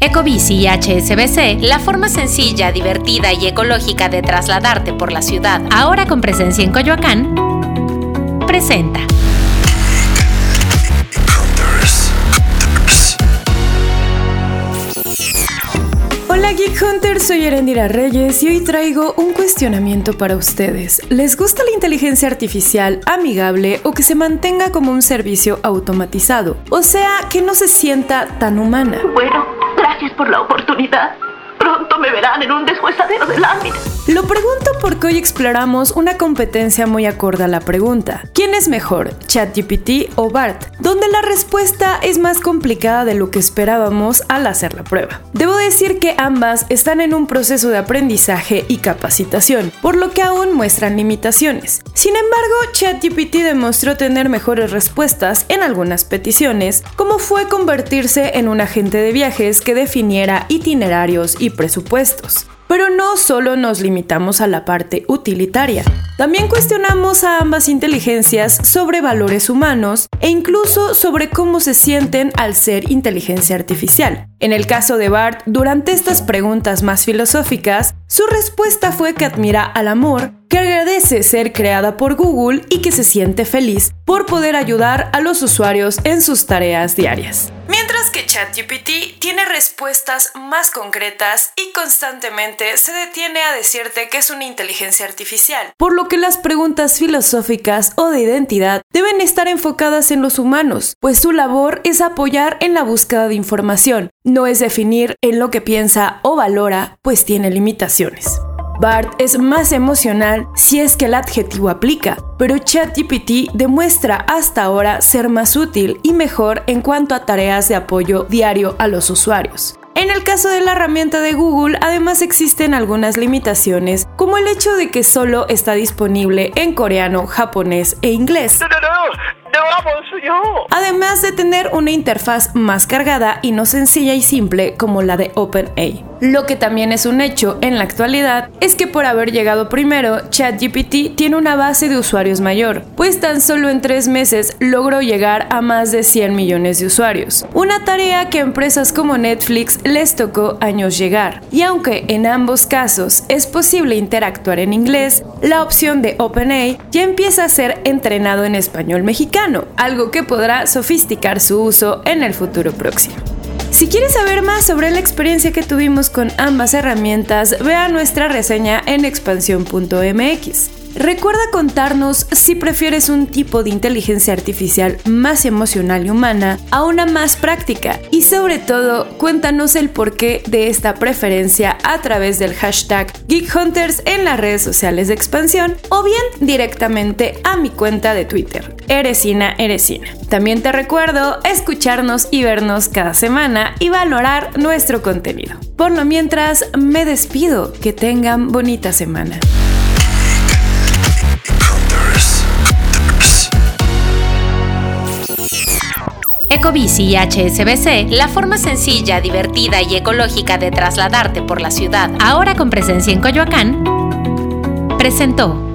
Ecobici y HSBC, la forma sencilla, divertida y ecológica de trasladarte por la ciudad, ahora con presencia en Coyoacán, presenta. Hola Geek Hunters, soy Erendira Reyes y hoy traigo un cuestionamiento para ustedes. ¿Les gusta la inteligencia artificial amigable o que se mantenga como un servicio automatizado? O sea, que no se sienta tan humana. Bueno, por la oportunidad. Pronto me verán en un deshuesadero de láminas. Lo pregunto porque hoy exploramos una competencia muy acorde a la pregunta. ¿Quién es mejor, ChatGPT o BART? Donde la respuesta es más complicada de lo que esperábamos al hacer la prueba. Debo decir que ambas están en un proceso de aprendizaje y capacitación, por lo que aún muestran limitaciones. Sin embargo, ChatGPT demostró tener mejores respuestas en algunas peticiones, como fue convertirse en un agente de viajes que definiera itinerarios y presupuestos. Pero no solo nos limitamos a la parte utilitaria, también cuestionamos a ambas inteligencias sobre valores humanos e incluso sobre cómo se sienten al ser inteligencia artificial. En el caso de Bart, durante estas preguntas más filosóficas, su respuesta fue que admira al amor, que agradece ser creada por Google y que se siente feliz por poder ayudar a los usuarios en sus tareas diarias. ChatGPT tiene respuestas más concretas y constantemente se detiene a decirte que es una inteligencia artificial, por lo que las preguntas filosóficas o de identidad deben estar enfocadas en los humanos, pues su labor es apoyar en la búsqueda de información, no es definir en lo que piensa o valora, pues tiene limitaciones. Bart es más emocional si es que el adjetivo aplica, pero ChatGPT demuestra hasta ahora ser más útil y mejor en cuanto a tareas de apoyo diario a los usuarios. En el caso de la herramienta de Google, además existen algunas limitaciones, como el hecho de que solo está disponible en coreano, japonés e inglés. Además de tener una interfaz más cargada y no sencilla y simple como la de OpenAI. Lo que también es un hecho en la actualidad es que por haber llegado primero, ChatGPT tiene una base de usuarios mayor, pues tan solo en tres meses logró llegar a más de 100 millones de usuarios. Una tarea que empresas como Netflix les tocó años llegar. Y aunque en ambos casos es posible interactuar en inglés, la opción de OpenAI ya empieza a ser entrenado en español mexicano, algo que podrá sofisticar su uso en el futuro próximo. Si quieres saber más sobre la experiencia que tuvimos con ambas herramientas, vea nuestra reseña en expansión.mx. Recuerda contarnos si prefieres un tipo de inteligencia artificial más emocional y humana a una más práctica y sobre todo cuéntanos el porqué de esta preferencia a través del hashtag GeekHunters en las redes sociales de expansión o bien directamente a mi cuenta de Twitter, Eresina Eresina. También te recuerdo escucharnos y vernos cada semana y valorar nuestro contenido. Por lo mientras, me despido. Que tengan bonita semana. Ecobici y HSBC, la forma sencilla, divertida y ecológica de trasladarte por la ciudad, ahora con presencia en Coyoacán, presentó.